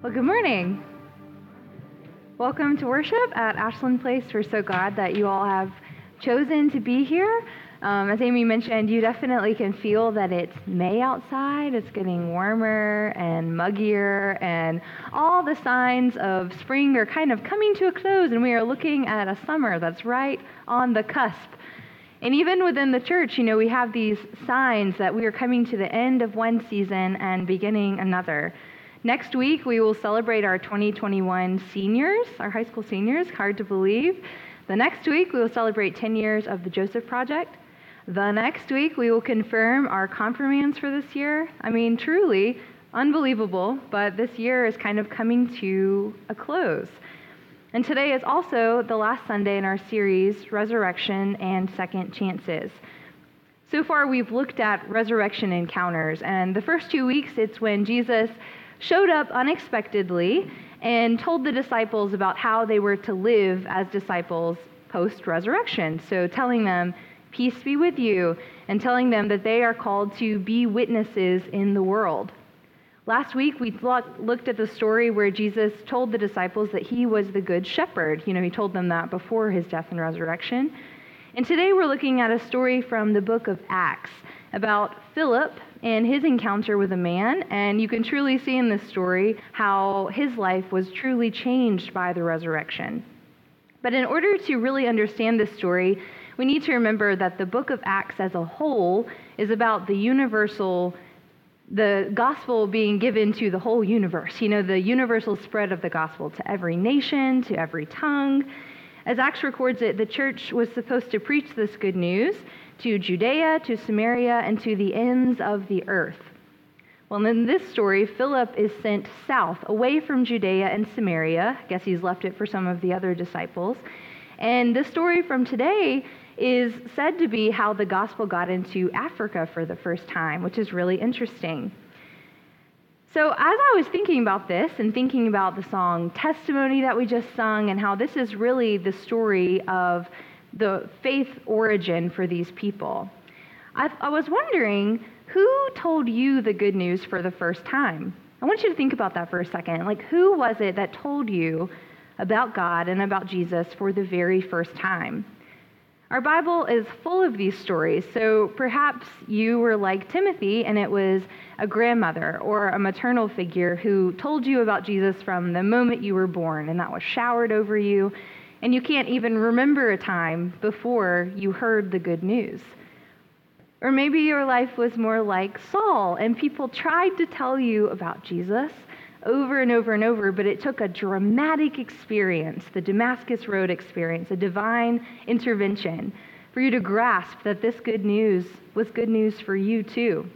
Well, good morning. Welcome to worship at Ashland Place. We're so glad that you all have chosen to be here. Um, as Amy mentioned, you definitely can feel that it's May outside. It's getting warmer and muggier, and all the signs of spring are kind of coming to a close, and we are looking at a summer that's right on the cusp. And even within the church, you know, we have these signs that we are coming to the end of one season and beginning another. Next week, we will celebrate our 2021 seniors, our high school seniors, hard to believe. The next week, we will celebrate 10 years of the Joseph Project. The next week, we will confirm our confirmands for this year. I mean, truly unbelievable, but this year is kind of coming to a close. And today is also the last Sunday in our series, Resurrection and Second Chances. So far, we've looked at resurrection encounters, and the first two weeks, it's when Jesus showed up unexpectedly and told the disciples about how they were to live as disciples post resurrection. So, telling them, Peace be with you, and telling them that they are called to be witnesses in the world. Last week, we looked at the story where Jesus told the disciples that he was the good shepherd. You know, he told them that before his death and resurrection. And today we're looking at a story from the book of Acts about Philip and his encounter with a man. And you can truly see in this story how his life was truly changed by the resurrection. But in order to really understand this story, we need to remember that the book of Acts as a whole is about the universal, the gospel being given to the whole universe. You know, the universal spread of the gospel to every nation, to every tongue. As Acts records it, the church was supposed to preach this good news to Judea, to Samaria, and to the ends of the earth. Well, in this story, Philip is sent south, away from Judea and Samaria. I guess he's left it for some of the other disciples. And this story from today is said to be how the gospel got into Africa for the first time, which is really interesting. So, as I was thinking about this and thinking about the song Testimony that we just sung, and how this is really the story of the faith origin for these people. I, I was wondering who told you the good news for the first time? I want you to think about that for a second. Like, who was it that told you about God and about Jesus for the very first time? Our Bible is full of these stories, so perhaps you were like Timothy and it was a grandmother or a maternal figure who told you about Jesus from the moment you were born, and that was showered over you and you can't even remember a time before you heard the good news. Or maybe your life was more like Saul, and people tried to tell you about Jesus over and over and over, but it took a dramatic experience, the Damascus Road experience, a divine intervention, for you to grasp that this good news was good news for you too.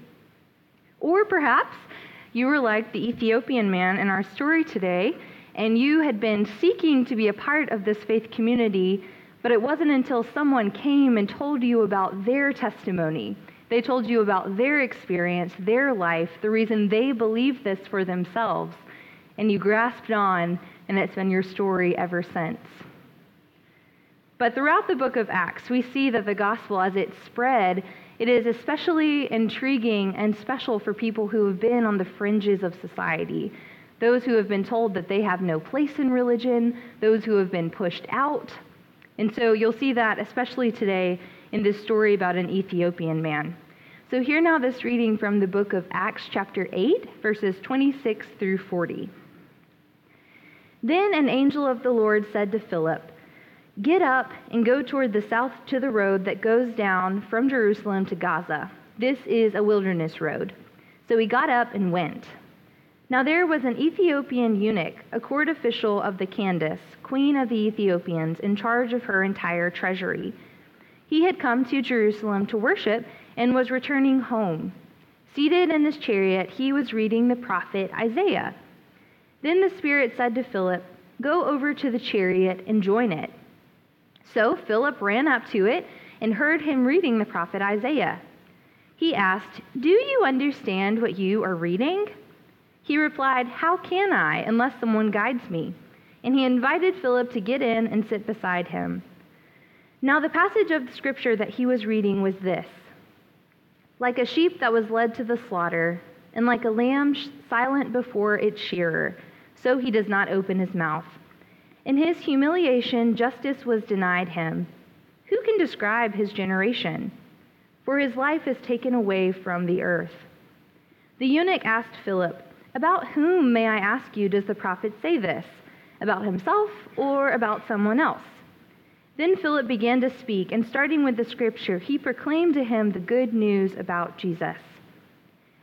Or perhaps you were like the Ethiopian man in our story today and you had been seeking to be a part of this faith community, but it wasn't until someone came and told you about their testimony. They told you about their experience, their life, the reason they believed this for themselves, and you grasped on, and it's been your story ever since. But throughout the book of Acts, we see that the gospel, as it spread, it is especially intriguing and special for people who have been on the fringes of society, those who have been told that they have no place in religion, those who have been pushed out. And so you'll see that especially today in this story about an Ethiopian man. So hear now this reading from the book of Acts, chapter 8, verses 26 through 40. Then an angel of the Lord said to Philip, Get up and go toward the south to the road that goes down from Jerusalem to Gaza. This is a wilderness road. So he got up and went. Now there was an Ethiopian eunuch, a court official of the Candace, queen of the Ethiopians, in charge of her entire treasury. He had come to Jerusalem to worship and was returning home. Seated in his chariot, he was reading the prophet Isaiah. Then the Spirit said to Philip, Go over to the chariot and join it. So Philip ran up to it and heard him reading the prophet Isaiah. He asked, Do you understand what you are reading? He replied, How can I unless someone guides me? And he invited Philip to get in and sit beside him. Now, the passage of the scripture that he was reading was this Like a sheep that was led to the slaughter, and like a lamb silent before its shearer, so he does not open his mouth. In his humiliation, justice was denied him. Who can describe his generation? For his life is taken away from the earth. The eunuch asked Philip, About whom, may I ask you, does the prophet say this? About himself or about someone else? Then Philip began to speak, and starting with the scripture, he proclaimed to him the good news about Jesus.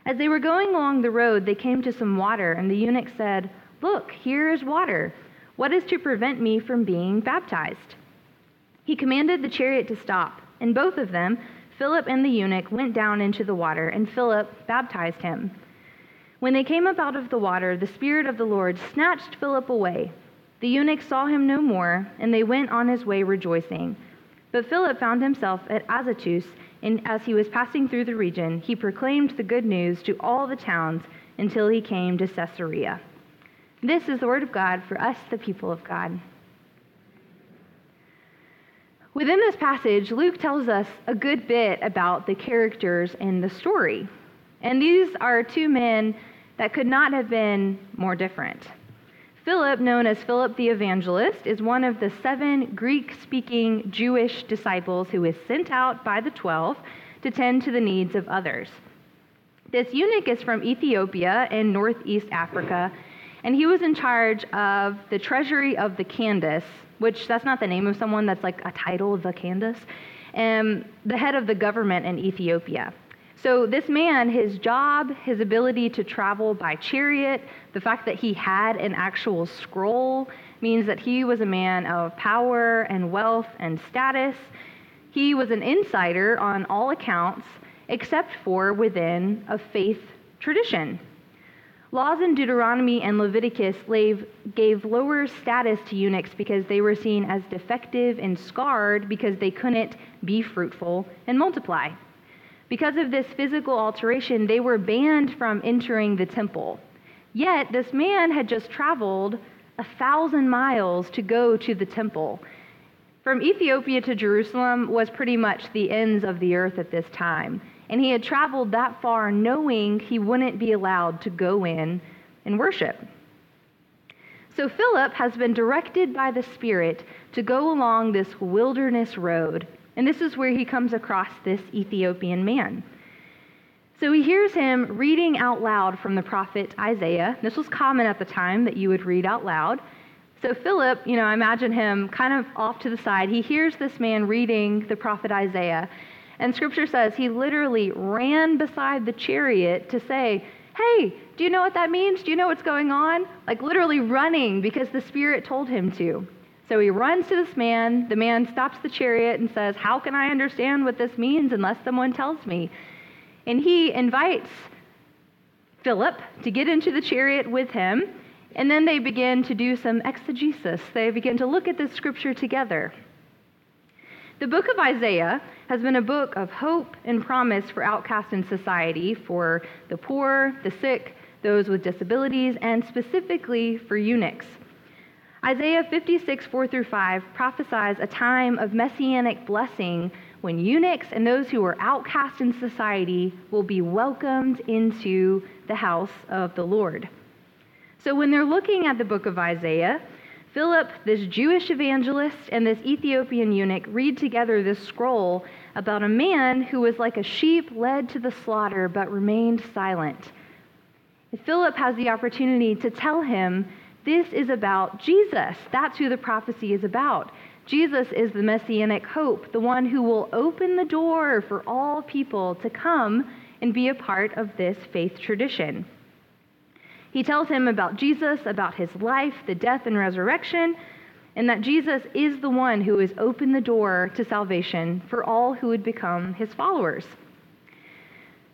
As they were going along the road, they came to some water, and the eunuch said, Look, here is water. What is to prevent me from being baptized? He commanded the chariot to stop, and both of them, Philip and the eunuch, went down into the water, and Philip baptized him. When they came up out of the water, the Spirit of the Lord snatched Philip away. The eunuch saw him no more, and they went on his way rejoicing. But Philip found himself at Azotus, and as he was passing through the region, he proclaimed the good news to all the towns until he came to Caesarea. This is the word of God for us, the people of God. Within this passage, Luke tells us a good bit about the characters in the story. And these are two men that could not have been more different. Philip, known as Philip the Evangelist, is one of the seven Greek speaking Jewish disciples who is sent out by the twelve to tend to the needs of others. This eunuch is from Ethiopia in northeast Africa, and he was in charge of the treasury of the Candace, which that's not the name of someone, that's like a title, the Candace, and the head of the government in Ethiopia. So, this man, his job, his ability to travel by chariot, the fact that he had an actual scroll means that he was a man of power and wealth and status. He was an insider on all accounts, except for within a faith tradition. Laws in Deuteronomy and Leviticus gave lower status to eunuchs because they were seen as defective and scarred because they couldn't be fruitful and multiply. Because of this physical alteration, they were banned from entering the temple. Yet, this man had just traveled a thousand miles to go to the temple. From Ethiopia to Jerusalem was pretty much the ends of the earth at this time. And he had traveled that far knowing he wouldn't be allowed to go in and worship. So Philip has been directed by the Spirit to go along this wilderness road and this is where he comes across this Ethiopian man. So he hears him reading out loud from the prophet Isaiah. This was common at the time that you would read out loud. So Philip, you know, I imagine him kind of off to the side. He hears this man reading the prophet Isaiah. And scripture says he literally ran beside the chariot to say, Hey, do you know what that means? Do you know what's going on? Like literally running because the Spirit told him to. So he runs to this man. The man stops the chariot and says, How can I understand what this means unless someone tells me? And he invites Philip to get into the chariot with him. And then they begin to do some exegesis. They begin to look at this scripture together. The book of Isaiah has been a book of hope and promise for outcasts in society, for the poor, the sick, those with disabilities, and specifically for eunuchs. Isaiah 56, 4 through 5 prophesies a time of messianic blessing when eunuchs and those who are outcast in society will be welcomed into the house of the Lord. So when they're looking at the book of Isaiah, Philip, this Jewish evangelist, and this Ethiopian eunuch read together this scroll about a man who was like a sheep led to the slaughter but remained silent. Philip has the opportunity to tell him this is about Jesus. That's who the prophecy is about. Jesus is the messianic hope, the one who will open the door for all people to come and be a part of this faith tradition. He tells him about Jesus, about his life, the death and resurrection, and that Jesus is the one who has opened the door to salvation for all who would become his followers.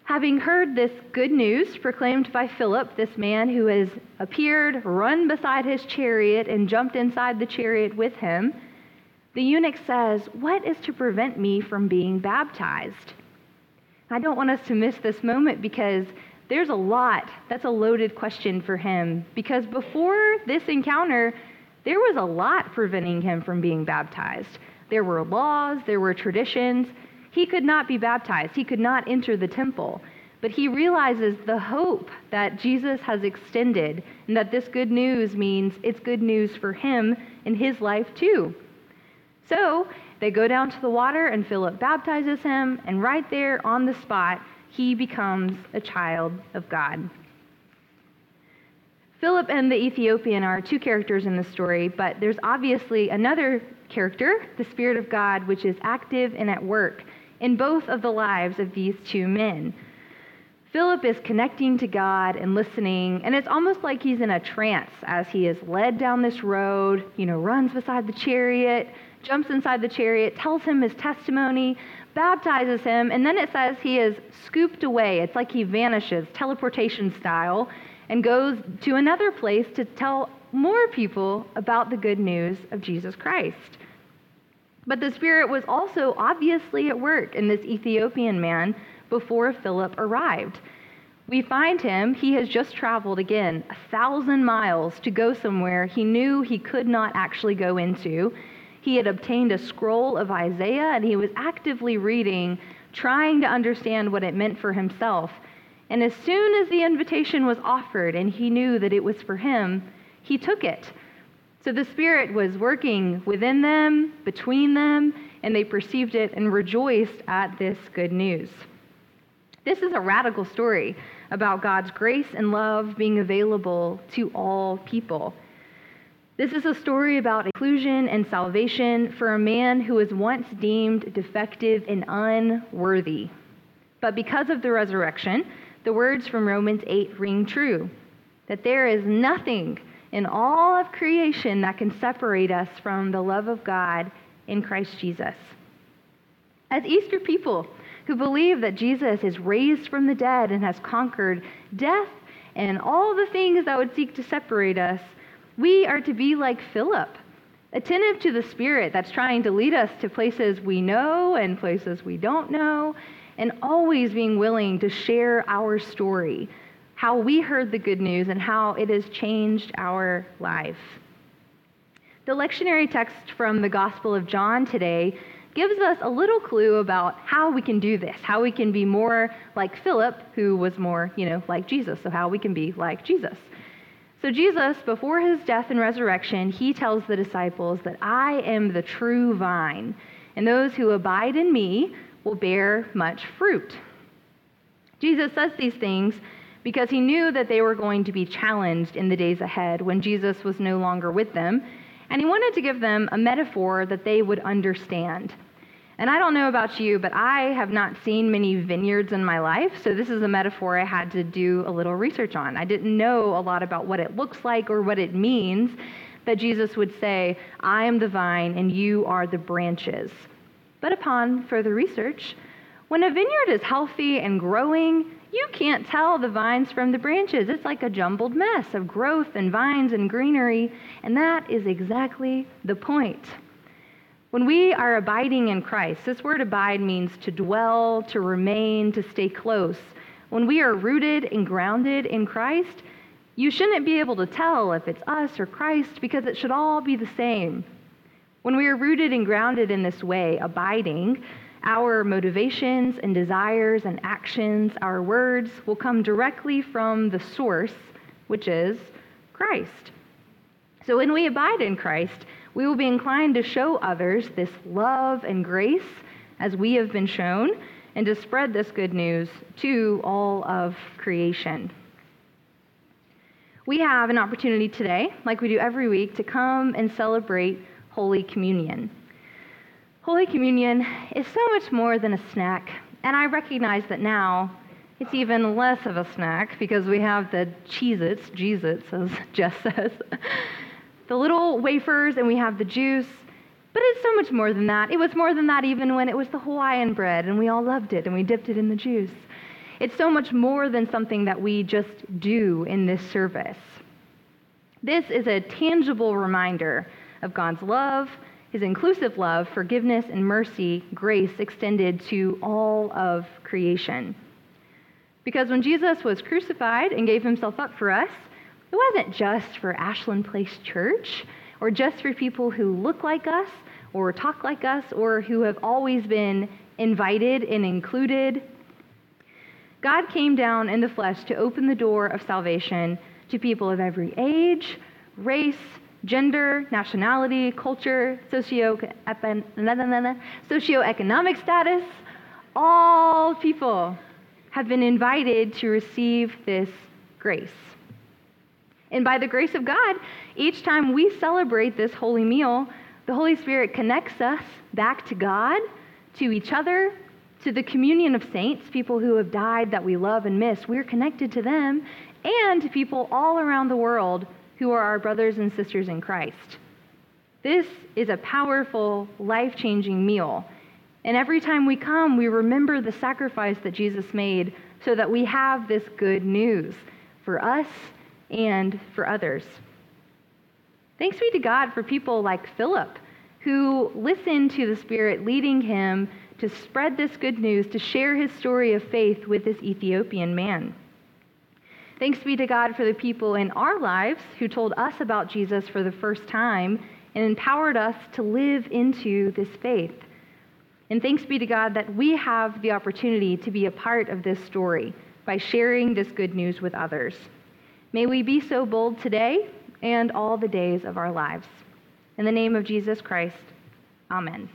Having heard this good news proclaimed by Philip, this man who has appeared, run beside his chariot, and jumped inside the chariot with him, the eunuch says, What is to prevent me from being baptized? I don't want us to miss this moment because there's a lot. That's a loaded question for him. Because before this encounter, there was a lot preventing him from being baptized. There were laws, there were traditions, he could not be baptized, he could not enter the temple. but he realizes the hope that Jesus has extended and that this good news means it's good news for him in his life too. So they go down to the water and Philip baptizes him, and right there on the spot, he becomes a child of God. Philip and the Ethiopian are two characters in the story, but there's obviously another character, the Spirit of God, which is active and at work in both of the lives of these two men. Philip is connecting to God and listening, and it's almost like he's in a trance as he is led down this road, you know, runs beside the chariot, jumps inside the chariot, tells him his testimony, baptizes him, and then it says he is scooped away. It's like he vanishes, teleportation style, and goes to another place to tell more people about the good news of Jesus Christ. But the Spirit was also obviously at work in this Ethiopian man before Philip arrived. We find him, he has just traveled again a thousand miles to go somewhere he knew he could not actually go into. He had obtained a scroll of Isaiah and he was actively reading, trying to understand what it meant for himself. And as soon as the invitation was offered and he knew that it was for him, he took it. So the Spirit was working within them, between them, and they perceived it and rejoiced at this good news. This is a radical story about God's grace and love being available to all people. This is a story about inclusion and salvation for a man who was once deemed defective and unworthy. But because of the resurrection, the words from Romans 8 ring true that there is nothing in all of creation that can separate us from the love of God in Christ Jesus. As Easter people, who believe that Jesus is raised from the dead and has conquered death and all the things that would seek to separate us, we are to be like Philip, attentive to the Spirit that's trying to lead us to places we know and places we don't know, and always being willing to share our story, how we heard the good news and how it has changed our life. The lectionary text from the Gospel of John today gives us a little clue about how we can do this, how we can be more like Philip, who was more, you know, like Jesus, so how we can be like Jesus. So, Jesus, before his death and resurrection, he tells the disciples that I am the true vine, and those who abide in me will bear much fruit. Jesus says these things because he knew that they were going to be challenged in the days ahead when Jesus was no longer with them, and he wanted to give them a metaphor that they would understand. And I don't know about you, but I have not seen many vineyards in my life, so this is a metaphor I had to do a little research on. I didn't know a lot about what it looks like or what it means that Jesus would say, I am the vine and you are the branches. But upon further research, when a vineyard is healthy and growing, you can't tell the vines from the branches. It's like a jumbled mess of growth and vines and greenery, and that is exactly the point. When we are abiding in Christ, this word abide means to dwell, to remain, to stay close. When we are rooted and grounded in Christ, you shouldn't be able to tell if it's us or Christ because it should all be the same. When we are rooted and grounded in this way, abiding, our motivations and desires and actions, our words will come directly from the source, which is Christ. So when we abide in Christ, we will be inclined to show others this love and grace as we have been shown, and to spread this good news to all of creation. We have an opportunity today, like we do every week, to come and celebrate Holy Communion. Holy Communion is so much more than a snack, and I recognize that now it's even less of a snack because we have the Cheez Its, Jesus, as Jess says the little wafers and we have the juice. But it's so much more than that. It was more than that even when it was the Hawaiian bread and we all loved it and we dipped it in the juice. It's so much more than something that we just do in this service. This is a tangible reminder of God's love, inclusive love, forgiveness, and mercy, grace extended to all of creation. Because when Jesus was crucified and gave himself up for us, it wasn't just for Ashland Place Church or just for people who look like us or talk like us or who have always been invited and included. God came down in the flesh to open the door of salvation to people of every age, race, gender, nationality, culture, socio socioeconomic status. All people have been invited to receive this grace. And by the grace of God, each time we celebrate this holy meal, the Holy Spirit connects us back to God, to each other, to the communion of saints, people who have died that we love and miss. We're connected to them, and to people all around the world who are our brothers and sisters in Christ. This is a powerful, life changing meal. And every time we come, we remember the sacrifice that Jesus made so that we have this good news for us and for others. Thanks be to God for people like Philip, who listened to the Spirit leading him to spread this good news, to share his story of faith with this Ethiopian man. Thanks be to God for the people in our lives who told us about Jesus for the first time and empowered us to live into this faith. And thanks be to God that we have the opportunity to be a part of this story by sharing this good news with others. May we be so bold today and all the days of our lives. In the name of Jesus Christ, amen.